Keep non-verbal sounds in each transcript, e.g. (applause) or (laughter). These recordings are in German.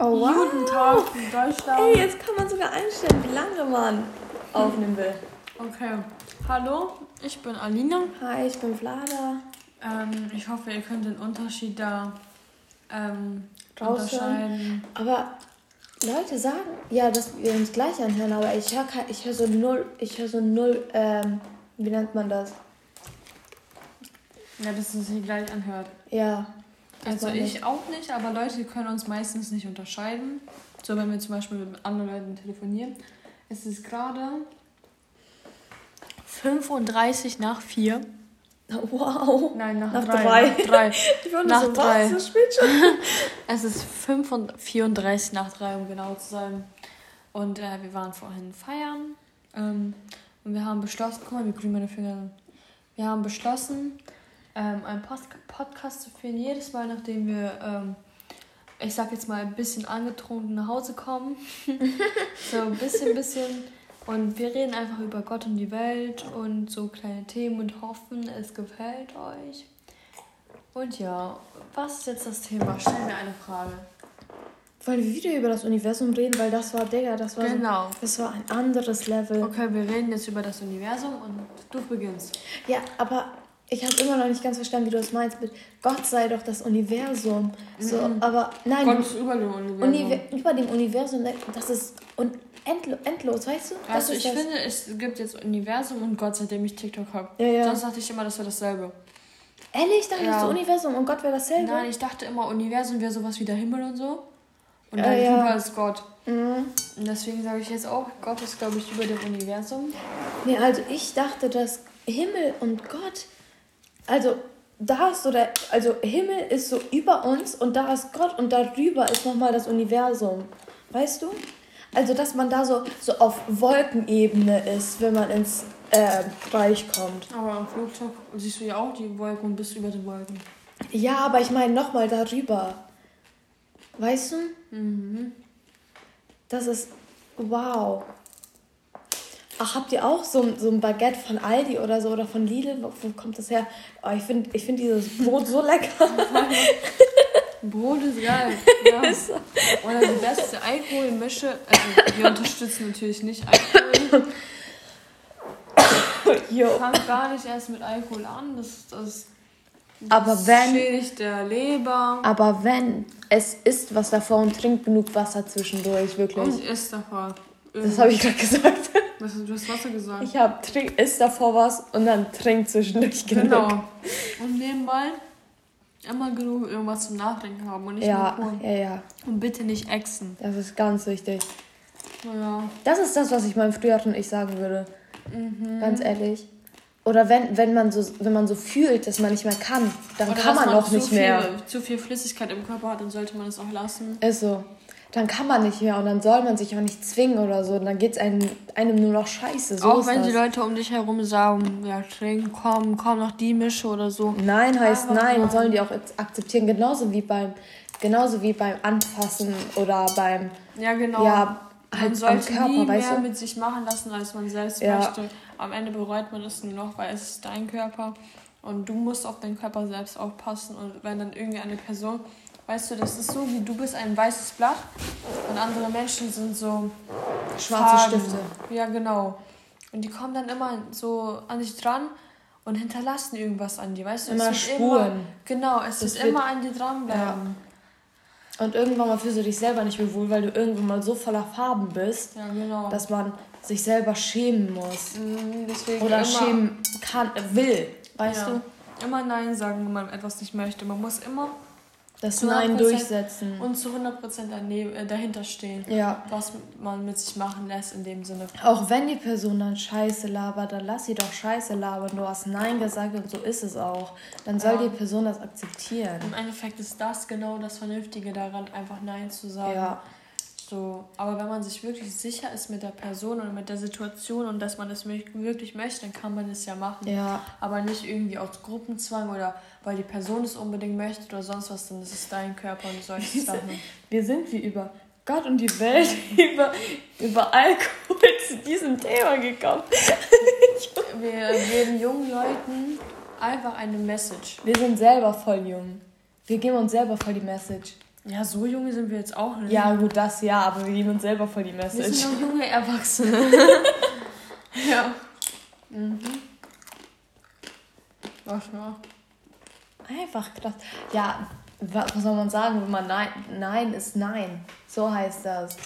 Oh wow. Guten Tag in Deutschland. Ey, jetzt kann man sogar einstellen, wie lange man aufnehmen will. Okay. Hallo, ich bin Alina. Hi, ich bin Vlada. Ähm, ich hoffe, ihr könnt den Unterschied da ähm, unterscheiden. Aber Leute sagen, ja, dass wir uns gleich anhören, aber ich höre ich hör so null, ich höre so null, ähm, wie nennt man das? Ja, dass es sich gleich anhört. Ja. Also ich auch nicht, aber Leute können uns meistens nicht unterscheiden. So, wenn wir zum Beispiel mit anderen Leuten telefonieren. Es ist gerade 35 nach 4. (laughs) Wow. Nein, nach, Nach 3. drei. Nach 3. (laughs) Ich war Nach so, drei. was, so spät schon? (laughs) Es ist 5 und 34 nach 3, um genau zu sein. Und äh, wir waren vorhin feiern. Ähm, und wir haben beschlossen, guck mal, wie grün meine Finger sind. Wir haben beschlossen, ähm, einen Post Podcast zu führen, jedes Mal, nachdem wir, ähm, ich sag jetzt mal, ein bisschen angetrunken nach Hause kommen. (laughs) so ein bisschen, bisschen. Und wir reden einfach über Gott und die Welt und so kleine Themen und hoffen, es gefällt euch. Und ja, was ist jetzt das Thema? Stell mir eine Frage. Wollen wir wieder über das Universum reden, weil das war, Digga, das war, Genau. so, das war ein anderes Level. Okay, wir reden jetzt über das Universum und du beginnst. Ja, aber ich habe immer noch nicht ganz verstanden, wie du das meinst mit Gott sei doch das Universum. So, aber nein, Gott ist über dem Universum. Univer über dem Universum, das ist un endlo endlos, weißt du? Das also ich das. finde, es gibt jetzt Universum und Gott, seitdem ich TikTok habe. Ja, ja. Sonst dachte ich immer, das wäre dasselbe. Ehrlich, dachte Ja. ich so Universum und Gott wäre dasselbe. Nein, ich dachte immer, Universum wäre sowas wie der Himmel und so. Und Ja, darüber ja. ist Gott. Mhm. Und deswegen sage ich jetzt auch, Gott ist, glaube ich, über dem Universum. Nee, also ich dachte, dass Himmel und Gott, also da ist so der, also Himmel ist so über uns und da ist Gott und darüber ist nochmal das Universum. Weißt du? Also, dass man da so, so auf Wolkenebene ist, wenn man ins äh, Reich kommt. Aber am Flugzeug siehst du ja auch die Wolken und bist über den Wolken. Ja, aber ich meine nochmal darüber. Weißt du? Mhm. Das ist wow. Ach, habt ihr auch so, ein- so ein Baguette von Aldi oder so oder von Lidl? Wo, kommt das her? Oh, ich finde ich find dieses Brot so lecker. (laughs) Brot ist geil. (laughs) Ja. Oder die beste Alkoholmische. Also, wir unterstützen natürlich nicht Alkohol. (coughs) Jo. Fangt gar nicht erst mit Alkohol an. Das, das, das Aber wenn- schädigt der Leber. Aber wenn es isst was davor und trinkt genug Wasser zwischendurch, wirklich. Und isst davor. Das habe ich gerade gesagt. Was, du hast Wasser gesagt. Ich habe isst davor was und dann trinkt zwischendurch genug. genau. Und nebenbei immer genug irgendwas zum Nachdenken haben und nicht Ja, nur pur. ja, ja. Und bitte nicht exen. Das ist ganz wichtig. Ja. Das ist das, was ich meinem früheren Ich sagen würde. Mhm. Ganz ehrlich. Oder wenn, wenn, man so, wenn man so fühlt, dass man nicht mehr kann, dann Oder kann man auch nicht viel, mehr. Zu viel Flüssigkeit im Körper hat, dann sollte man es auch lassen. Ist so. Dann kann man nicht mehr und dann soll man sich auch nicht zwingen oder so. Und dann geht es einem, einem nur noch scheiße. So auch wenn das. die Leute um dich herum sagen, ja, trink, komm, komm noch die Mische oder so. Nein heißt Einfach nein, sollen die auch akzeptieren. Genauso wie beim, genauso wie beim Anfassen oder beim, Ja, genau. ja, man halt sollte Körper, nie weißt mehr du? mit sich machen lassen, als man selbst Ja. möchte. Am Ende bereut man es nur noch, weil es ist dein Körper und du musst auf deinen Körper selbst aufpassen. Und wenn dann irgendwie eine Person, weißt du, das ist so wie du bist ein weißes Blatt und andere Menschen sind so Schwarze Farben. Stifte. Ja, genau. Und die kommen dann immer so an dich dran und hinterlassen irgendwas an dir, weißt du? Immer Spuren. Immer, genau, es Das wird- immer an dir dranbleiben. Und irgendwann mal fühlst du dich selber nicht mehr wohl, weil du irgendwann mal so voller Farben bist, Ja, genau. dass man sich selber schämen muss. Mhm, Deswegen Oder schämen kann, will. Weißt ja, du? Immer Nein sagen, wenn man etwas nicht möchte. Man muss immer Das Nein 100% durchsetzen. und zu 100% daneben, äh, dahinter stehen, Ja. was man mit sich machen lässt in dem Sinne. Auch wenn die Person dann Scheiße labert, dann lass sie doch Scheiße labern. Du hast Nein gesagt und so ist es auch. Dann soll Ja. die Person das akzeptieren. Im Endeffekt ist das genau das Vernünftige daran, einfach Nein zu sagen. Ja. So, aber wenn man sich wirklich sicher ist mit der Person und mit der Situation und dass man es mö- wirklich möchte, dann kann man es ja machen. Ja. Aber nicht irgendwie aus Gruppenzwang oder weil die Person es unbedingt möchte oder sonst was, dann ist es dein Körper und du sollst es machen. Wir sind wie über Gott und die Welt, (laughs) über, über Alkohol zu diesem Thema gekommen. (laughs) Wir geben jungen Leuten einfach eine Message. Wir sind selber voll jung. Wir geben uns selber voll die Message. Ja, so junge sind wir jetzt auch nicht. Ja, gut, das ja, aber wir geben uns selber voll die Message. Wir sind noch junge Erwachsene. (laughs) ja. Mhm. Was noch? Einfach krass. Ja, was soll man sagen, wenn man Nein, Nein ist Nein. So heißt das.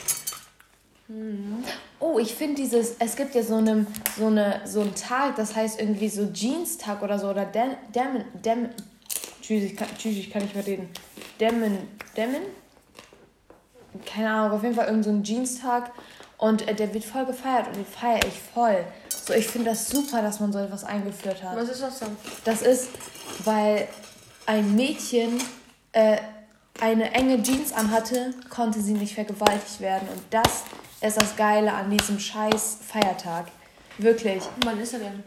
Mhm. Oh, ich finde dieses, es gibt ja so, einem, so, eine, so einen Tag, das heißt irgendwie so Jeans-Tag oder so, oder Dem, Dem, Dem, tschüss, ich kann, tschüss, ich kann nicht mehr reden. Demmen, Demmen? Keine Ahnung, auf jeden Fall irgendein so Jeans-Tag und äh, der wird voll gefeiert und den feiere ich voll. So, ich finde das super, dass man so etwas eingeführt hat. Was ist das denn? Das ist, weil ein Mädchen äh, eine enge Jeans anhatte, konnte sie nicht vergewaltigt werden. Und das ist das Geile an diesem scheiß Feiertag. Wirklich. Wann ist er denn?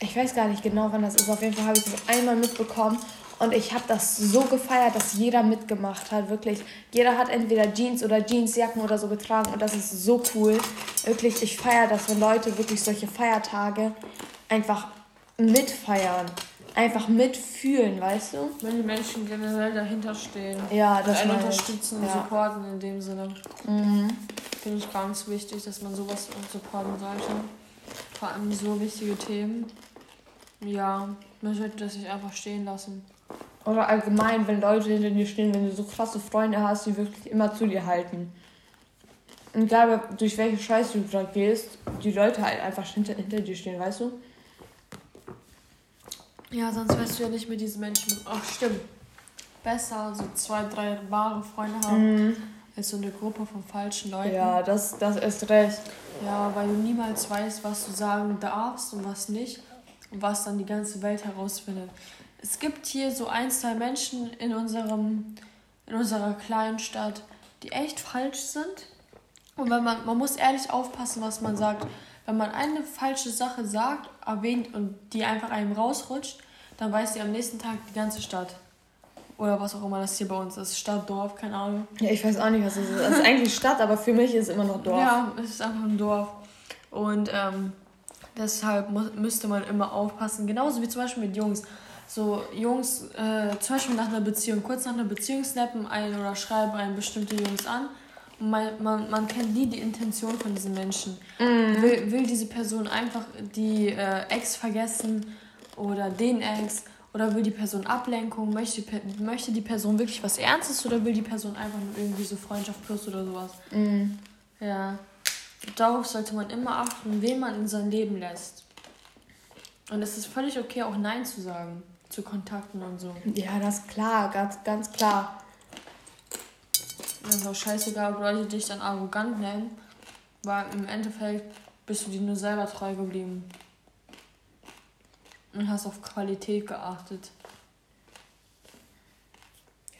Ich weiß gar nicht genau, wann das ist. Auf jeden Fall habe ich das einmal mitbekommen. Und ich habe das so gefeiert, dass jeder mitgemacht hat. Wirklich. Jeder hat entweder Jeans oder Jeansjacken oder so getragen. Und das ist so cool. Wirklich, ich feiere das, wenn Leute wirklich solche Feiertage einfach mitfeiern einfach mitfühlen, weißt du? Wenn die Menschen generell dahinter stehen. Ja, das und einen unterstützen und ja. supporten in dem Sinne. Mhm. Finde ich ganz wichtig, dass man sowas supporten sollte. Vor allem so wichtige Themen. Ja, man sollte das nicht einfach stehen lassen. Oder allgemein, wenn Leute hinter dir stehen, wenn du so krasse Freunde hast, die wirklich immer zu dir halten. Und egal, durch welche Scheiße du gerade gehst, die Leute halt einfach hinter, hinter dir stehen, weißt du? Ja, sonst wärst du ja nicht mit diesen Menschen. Ach, stimmt. Besser so zwei, drei wahre Freunde haben, mhm. als so eine Gruppe von falschen Leuten. Ja, das, das ist recht. Ja, weil du niemals weißt, was du sagen darfst und was nicht. Und was dann die ganze Welt herausfindet. Es gibt hier so ein, zwei Menschen in unserem, in unserer kleinen Stadt, die echt falsch sind. Und wenn man, man muss ehrlich aufpassen, was man sagt. Wenn man eine falsche Sache sagt, erwähnt und die einfach einem rausrutscht, dann weiß die am nächsten Tag die ganze Stadt. Oder was auch immer das hier bei uns ist. Stadt, Dorf, keine Ahnung. Ja, ich weiß auch nicht, was es ist. Es ist eigentlich Stadt, aber für mich ist es immer noch Dorf. Ja, es ist einfach ein Dorf. Und ähm, deshalb muss, müsste man immer aufpassen. Genauso wie zum Beispiel mit Jungs. So, Jungs, äh, zum Beispiel nach einer Beziehung, kurz nach einer Beziehung snappen einen oder schreiben einen bestimmte Jungs an man, man, man kennt nie die Intention von diesen Menschen. Mhm. Will, will diese Person einfach die äh, Ex vergessen oder den Ex oder will die Person Ablenkung? Möchte, möchte die Person wirklich was Ernstes oder will die Person einfach nur irgendwie so Freundschaft plus oder sowas? Mhm. Ja. Darauf sollte man immer achten, wen man in sein Leben lässt. Und es ist völlig okay, auch Nein zu sagen zu Kontakten und so. Ja, das ist klar, ganz, ganz klar. Es ist auch scheißegal, ob Leute dich dann arrogant nennen, weil im Endeffekt bist du dir nur selber treu geblieben. Und hast auf Qualität geachtet.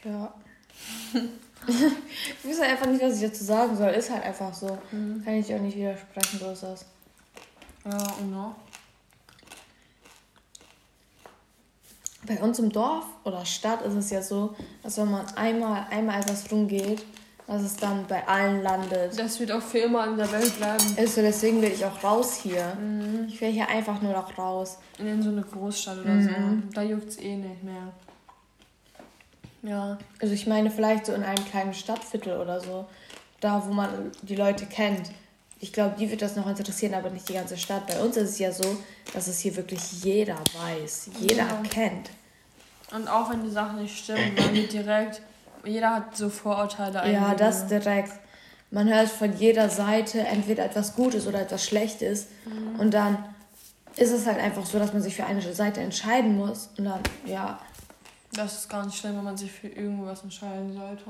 Ja. (laughs) ich weiß halt einfach nicht, was ich dazu sagen soll. Ist halt einfach so. Mhm. Kann ich auch nicht widersprechen, so ist das. Ja, und noch. Bei uns im Dorf oder Stadt ist es ja so, dass wenn man einmal, einmal etwas rumgeht, dass es dann bei allen landet. Das wird auch für immer in der Welt bleiben. Ist so, deswegen will ich auch raus hier. Mhm. Ich will hier einfach nur noch raus. In so eine Großstadt oder mhm. so. Da juckt es eh nicht mehr. Ja. Also ich meine vielleicht so in einem kleinen Stadtviertel oder so. Da, wo man die Leute kennt. Ich glaube, die wird das noch interessieren, aber nicht die ganze Stadt. Bei uns ist es ja so, dass es hier wirklich jeder weiß. Jeder ja. kennt. Und auch wenn die Sachen nicht stimmen, dann wird direkt jeder hat so Vorurteile. Ja, das direkt. Man hört von jeder Seite entweder etwas Gutes oder etwas Schlechtes. Mhm. Und dann ist es halt einfach so, dass man sich für eine Seite entscheiden muss. Und dann, ja. Das ist gar nicht schlimm, wenn man sich für irgendwas entscheiden sollte.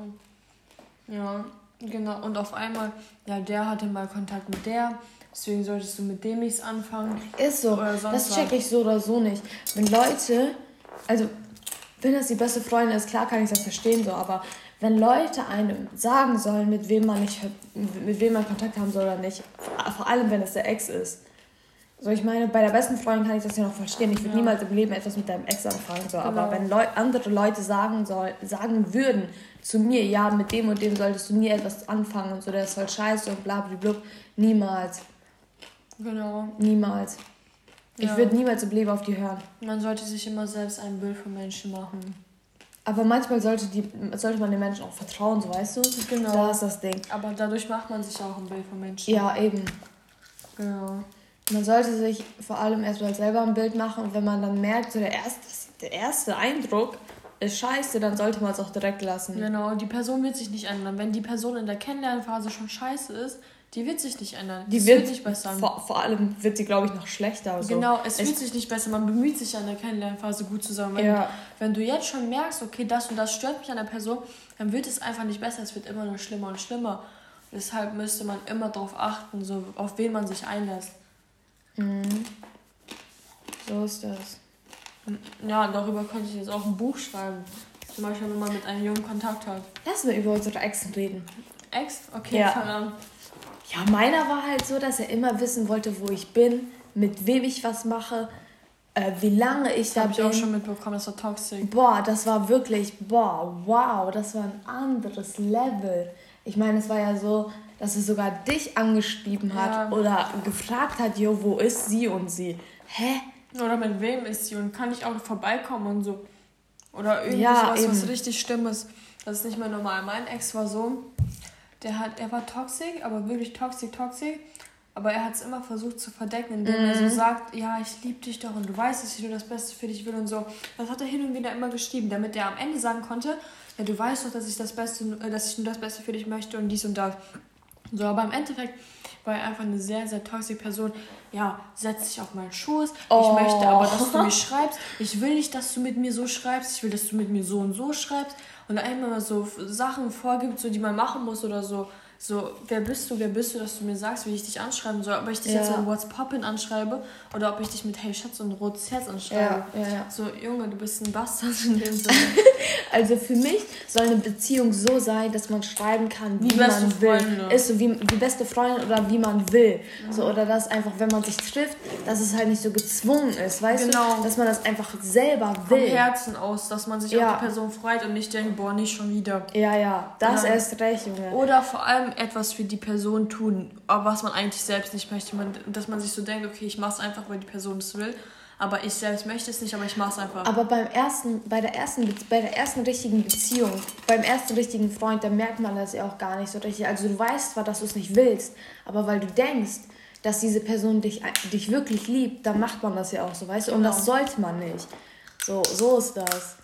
Ja, genau. Und auf einmal, ja, der hatte mal Kontakt mit der. Deswegen solltest du mit dem nichts anfangen. Ist so. das check ich so oder so nicht. Wenn Leute, also wenn das die beste Freundin ist, klar kann ich das verstehen so, aber wenn Leute einem sagen sollen, mit wem man nicht, mit wem man Kontakt haben soll oder nicht, vor allem wenn es der Ex ist. So, ich meine, bei der besten Freundin kann ich das ja noch verstehen. Ich würde ja. niemals im Leben etwas mit deinem Ex anfangen. So. Genau. Aber wenn Leu andere Leute sagen, soll, sagen würden zu mir, ja, mit dem und dem solltest du nie etwas anfangen und so, der ist voll scheiße und bla bla bla, niemals. Genau. Niemals. Ich ja. würde niemals im Leben auf die hören. Man sollte sich immer selbst ein Bild von Menschen machen. Aber manchmal sollte, die, sollte man den Menschen auch vertrauen, so weißt du? Genau. Da ist das Ding. Aber dadurch macht man sich auch ein Bild von Menschen. Ja, eben. Genau. Man sollte sich vor allem erstmal selber ein Bild machen und wenn man dann merkt, so der erste, der erste Eindruck ist scheiße, dann sollte man es auch direkt lassen. Genau, die Person wird sich nicht ändern. Wenn die Person in der Kennenlernphase schon scheiße ist, die wird sich nicht ändern. Die wird, wird sich besser. Vor, vor, allem wird sie, glaube ich, noch schlechter. So. Genau, es ich, wird sich nicht besser. Man bemüht sich ja in der Kennenlernphase gut zusammen. Wenn, ja. wenn du jetzt schon merkst, okay, das und das stört mich an der Person, dann wird es einfach nicht besser. Es wird immer nur schlimmer und schlimmer. Deshalb müsste man immer darauf achten, so auf wen man sich einlässt. Mhm. So ist das. Ja, darüber könnte ich jetzt auch ein Buch schreiben. Zum Beispiel, wenn man mit einem Jungen Kontakt hat. Lass wir über unsere Exen reden. Ex? Okay, ja. fang an. Ja, meiner war halt so, dass er immer wissen wollte, wo ich bin, mit wem ich was mache, äh, wie lange ich das da bin. Das habe ich auch schon mitbekommen, das war toxisch. Boah, das war wirklich, boah, wow, das war ein anderes Level. Ich meine, es war ja so, dass er sogar dich angeschrieben hat ja. oder gefragt hat, jo, wo ist sie und sie? Hä? Oder mit wem ist sie und kann ich auch vorbeikommen und so. Oder irgendwie ja, was, was richtig Stimmes. Das ist nicht mehr normal. Mein Ex war so, der hat, er war toxisch, aber wirklich toxisch, toxisch. Aber er hat es immer versucht zu verdecken, indem mhm. er so mhm. sagt, ja, ich liebe dich doch und du weißt, dass ich nur das Beste für dich will und so. Das hat er hin und wieder immer geschrieben, damit er am Ende sagen konnte, ja, du weißt doch, dass ich das Beste, äh, dass ich nur das Beste für dich möchte und dies und das. So, aber im Endeffekt war er einfach eine sehr, sehr toxische Person. Ja, setz dich auf meinen Schoß. Oh. Ich möchte aber, dass du mir schreibst. Ich will nicht, dass du mit mir so schreibst. Ich will, dass du mit mir so und so schreibst. Und einmal so Sachen vorgibt, so, die man machen muss oder so so, wer bist du, wer bist du, dass du mir sagst, wie ich dich anschreiben soll, ob ich dich ja. jetzt in WhatsApp anschreibe oder ob ich dich mit Hey Schatz und rotes Herz anschreibe. Ja, ja, so, Junge, du bist ein Bastard in dem (laughs) Sinne. Also für mich soll eine Beziehung so sein, dass man schreiben kann, wie, wie man will. Freunde. Ist so wie, wie beste Freundin oder wie man will. Mhm. So, oder dass einfach, wenn man sich trifft, dass es halt nicht so gezwungen ist, weißt genau. du? Dass man das einfach selber will. Vom Herzen aus, dass man sich ja. auf die Person freut und nicht denkt, boah, nicht schon wieder. Ja, ja, das Oder, erst recht, Junge. Oder vor allem etwas für die Person tun, was man eigentlich selbst nicht möchte. Man, dass man sich so denkt, okay, ich mache es einfach, weil die Person es will. Aber ich selbst möchte es nicht, aber ich mache es einfach. Aber beim ersten, bei der ersten, bei der ersten richtigen Beziehung, beim ersten richtigen Freund, da merkt man das ja auch gar nicht so richtig. Also du weißt zwar, dass du es nicht willst, aber weil du denkst, dass diese Person dich, dich wirklich liebt, dann macht man das ja auch so, weißt du? Und das genau. sollte man nicht. So, so ist das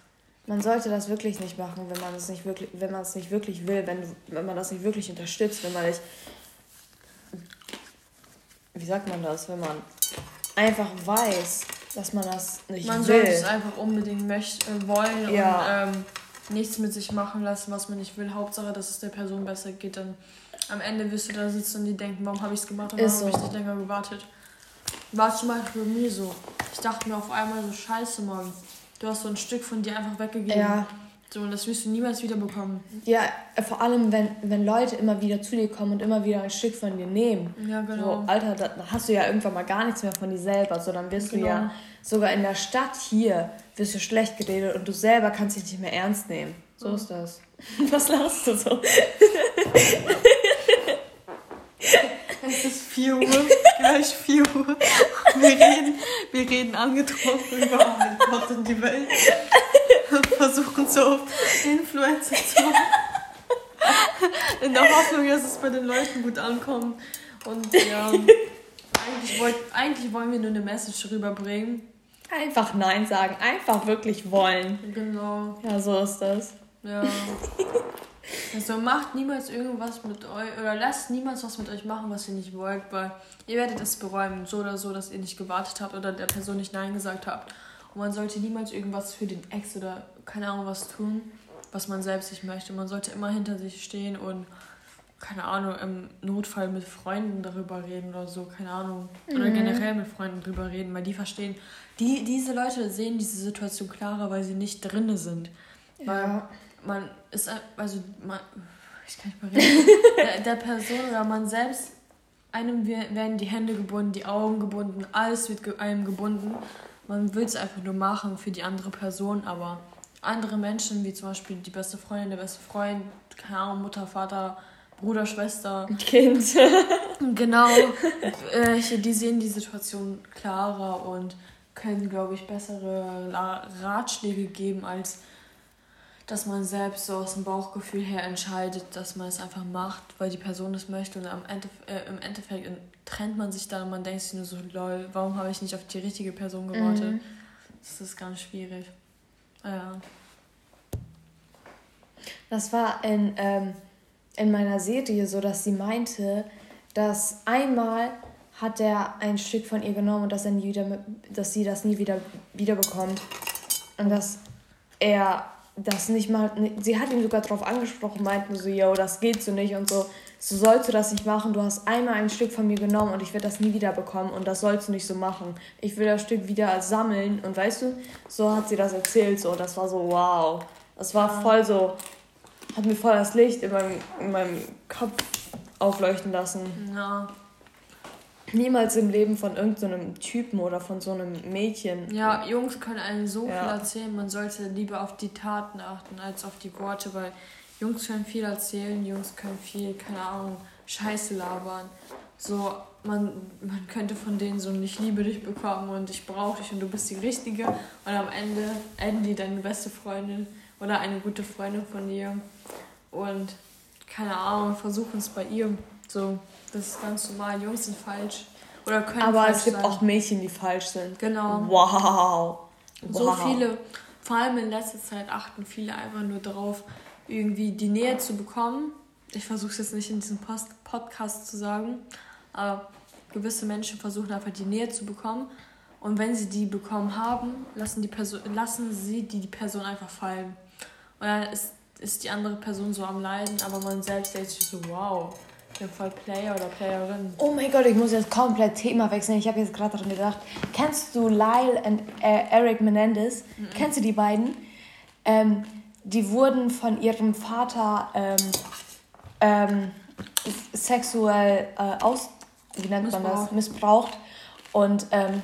man sollte das wirklich nicht machen, wenn man es nicht wirklich, wenn man es nicht wirklich will, wenn, wenn man das nicht wirklich unterstützt, wenn man nicht. Wie sagt man das, wenn man einfach weiß, dass man das nicht man will. Man sollte es einfach unbedingt möchte, äh, wollen ja. und ähm, nichts mit sich machen lassen, was man nicht will. Hauptsache, dass es der Person besser geht. Dann am Ende wirst du da sitzen und die denken, warum habe ich es gemacht und warum so. habe ich nicht länger gewartet. War zum Beispiel bei mir so. Ich dachte mir auf einmal so, scheiße, Mann du hast so ein Stück von dir einfach weggegeben. Ja. So, und das wirst du niemals wieder bekommen. Ja, vor allem, wenn, wenn Leute immer wieder zu dir kommen und immer wieder ein Stück von dir nehmen. Ja, genau. So, Alter, da hast du ja irgendwann mal gar nichts mehr von dir selber. So, dann wirst genau. du ja genau. sogar in der Stadt hier, wirst du schlecht geredet und du selber kannst dich nicht mehr ernst nehmen. So mhm. ist das. (laughs) Was lachst du so? Es ist 4 Uhr, gleich 4 Uhr. Wir reden, wir reden angetrunken über Gott und die Welt. Versuchen so Influencer zu machen. In der Hoffnung, dass es bei den Leuten gut ankommt. Und ja, eigentlich, wollt, eigentlich wollen wir nur eine Message rüberbringen. Einfach Nein sagen, einfach wirklich wollen. Genau. Ja, so ist das. Ja. Also macht niemals irgendwas mit euch oder lasst niemals was mit euch machen, was ihr nicht wollt, weil ihr werdet es beräumen, so oder so, dass ihr nicht gewartet habt oder der Person nicht Nein gesagt habt. Und man sollte niemals irgendwas für den Ex oder keine Ahnung was tun, was man selbst nicht möchte. Man sollte immer hinter sich stehen und keine Ahnung, im Notfall mit Freunden darüber reden oder so, keine Ahnung. Oder mhm. generell mit Freunden darüber reden, weil die verstehen, die, diese Leute sehen diese Situation klarer, weil sie nicht drinne sind. Ja. Weil man ist, also man, ich kann nicht mehr reden, (laughs) der, der Person oder man selbst, einem werden die Hände gebunden, die Augen gebunden, alles wird einem gebunden. Man will es einfach nur machen für die andere Person, aber andere Menschen, wie zum Beispiel die beste Freundin, der beste Freund, keine Ahnung, Mutter, Vater, Bruder, Schwester. (laughs) Kind. (laughs) genau. Äh, die sehen die Situation klarer und können, glaube ich, bessere Ratschläge geben als dass man selbst so aus dem Bauchgefühl her entscheidet, dass man es einfach macht, weil die Person es möchte und am Ende, äh, im Endeffekt trennt man sich dann und man denkt sich nur so, lol, warum habe ich nicht auf die richtige Person gewartet? Mhm. Das ist ganz schwierig. Ja. Das war in, ähm, in meiner Serie so, dass sie meinte, dass einmal hat er ein Stück von ihr genommen und dass, er nie wieder, dass sie das nie wieder wiederbekommt. Und dass er das nicht mal. Sie hat ihn sogar darauf angesprochen, meinten so, yo, das geht so nicht und so. So sollst du das nicht machen. Du hast einmal ein Stück von mir genommen und ich werde das nie wieder bekommen und das sollst du nicht so machen. Ich will das Stück wieder sammeln und weißt du, so hat sie das erzählt so. Das war so wow. Das war voll so, hat mir voll das Licht in meinem, in meinem Kopf aufleuchten lassen. Ja niemals im Leben von irgendeinem so Typen oder von so einem Mädchen. Ja, Jungs können einem so ja. viel erzählen. Man sollte lieber auf die Taten achten als auf die Worte, weil Jungs können viel erzählen, Jungs können viel, keine Ahnung, Scheiße labern. So, man, man könnte von denen so ein Ich liebe dich bekommen und ich brauche dich und du bist die Richtige. Und am Ende enden die deine beste Freundin oder eine gute Freundin von dir. Und keine Ahnung, versuchen es bei ihr. So, das ist ganz normal. Jungs sind falsch. Oder können Aber es gibt sein. auch Mädchen, die falsch sind. Genau. Wow. So wow. viele, vor allem in letzter Zeit achten viele einfach nur darauf, irgendwie die Nähe zu bekommen. Ich versuche es jetzt nicht in diesem Post Podcast zu sagen, aber gewisse Menschen versuchen einfach die Nähe zu bekommen. Und wenn sie die bekommen haben, lassen, die Person, lassen sie die, die Person einfach fallen. Und dann ist, ist die andere Person so am Leiden, aber man selbst denkt sich so, wow, bin voll Player oder Playerin. Oh mein Gott, ich muss jetzt komplett Thema wechseln. Ich habe jetzt gerade daran gedacht. Kennst du Lyle und äh, Eric Menendez? Mhm. Kennst du die beiden? Ähm, die wurden von ihrem Vater ähm, ähm, sexuell äh, aus, wie nennt man das? Missbraucht. Und ähm,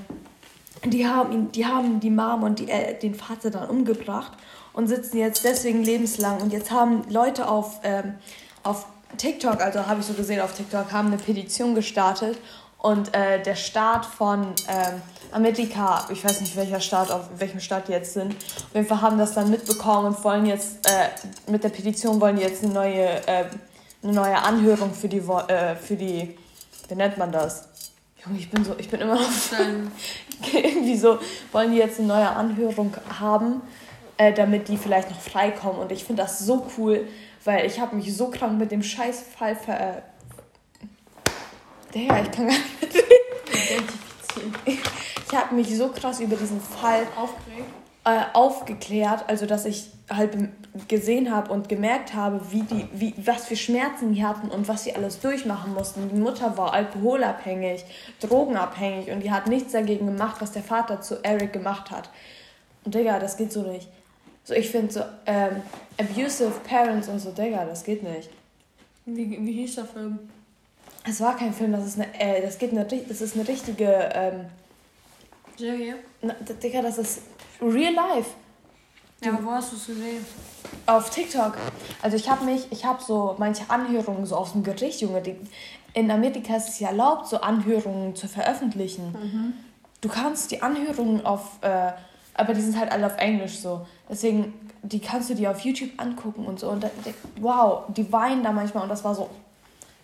die haben ihn, die haben die Mom und die, äh, den Vater dann umgebracht und sitzen jetzt deswegen lebenslang. Und jetzt haben Leute auf, ähm, auf TikTok, also habe ich so gesehen auf TikTok, haben eine Petition gestartet und äh, der Staat von ähm, Amerika, ich weiß nicht welcher Staat, auf welchem Staat die jetzt sind, auf jeden Fall haben das dann mitbekommen und wollen jetzt äh, mit der Petition wollen die jetzt eine neue, äh, eine neue Anhörung für die, äh, für die, wie nennt man das? Junge, ich bin so, ich bin immer noch (laughs) irgendwie so, wollen die jetzt eine neue Anhörung haben, äh, damit die vielleicht noch freikommen. Und ich finde das so cool, weil ich habe mich so krank mit dem Scheißfall ver... Äh, Digga, ich kann gar nicht identifizieren. Ich habe mich so krass über diesen Fall. Äh, aufgeklärt, also dass ich halt gesehen habe und gemerkt habe, wie die, wie, was für Schmerzen die hatten und was sie alles durchmachen mussten. Die Mutter war alkoholabhängig, drogenabhängig und die hat nichts dagegen gemacht, was der Vater zu Eric gemacht hat. Und Digga, das geht so nicht. So, ich finde so, ähm, abusive parents und so, Digga, das geht nicht. Wie, wie hieß der Film? Es war kein Film, das ist eine, äh, das geht eine, das ist eine richtige, ähm, Serie? Na, Digga, das ist real life. Ja, wo hast du es gesehen? Auf TikTok. Also ich habe mich, ich habe so manche Anhörungen so aus dem Gericht, Junge, die, in Amerika ist es ja erlaubt, so Anhörungen zu veröffentlichen. Mhm. Du kannst die Anhörungen auf, äh, aber die sind halt alle auf Englisch so. Deswegen, die kannst du dir auf YouTube angucken und so. Und da, wow, die weinen da manchmal und das war so.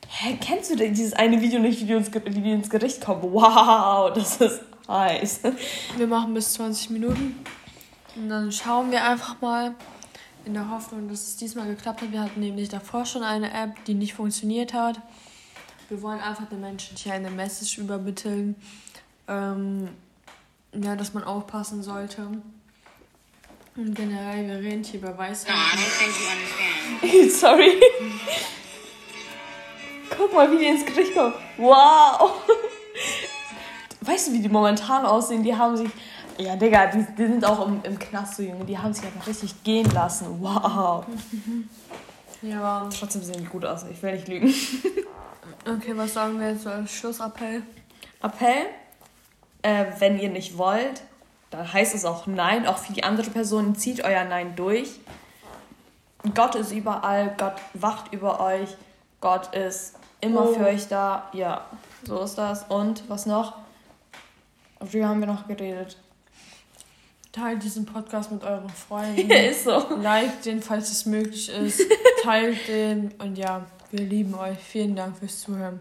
Hä, kennst du denn dieses eine Video nicht, wie die, ins, wie die ins Gericht kommen? Wow, das ist heiß. Wir machen bis 20 Minuten. Und dann schauen wir einfach mal in der Hoffnung, dass es diesmal geklappt hat. Wir hatten nämlich davor schon eine App, die nicht funktioniert hat. Wir wollen einfach den Menschen hier eine Message übermitteln. Ähm, ja, dass man aufpassen sollte. Und generell, wir reden hier über Weißwein. (laughs) Sorry. Guck mal, wie die ins Gericht kommen. Wow. (laughs) Weißt du, wie die momentan aussehen? Die haben sich. Ja, Digga, die, die sind auch im, im Knast so Junge. Die haben sich einfach richtig gehen lassen. Wow. (laughs) Ja. Trotzdem sehen die gut aus. Ich will nicht lügen. okay, was sagen wir jetzt als Schlussappell? Appell? Äh, wenn ihr nicht wollt, da heißt es auch Nein, auch für die andere Person. Zieht euer Nein durch. Gott ist überall, Gott wacht über euch, Gott ist immer oh. für euch da. Ja, so ist das. Und was noch? Worüber haben wir noch geredet? Teilt diesen Podcast mit euren Freunden. (laughs) ist so. Liked den, falls es möglich ist. (laughs) Teilt den. Und ja, wir lieben euch. Vielen Dank fürs Zuhören.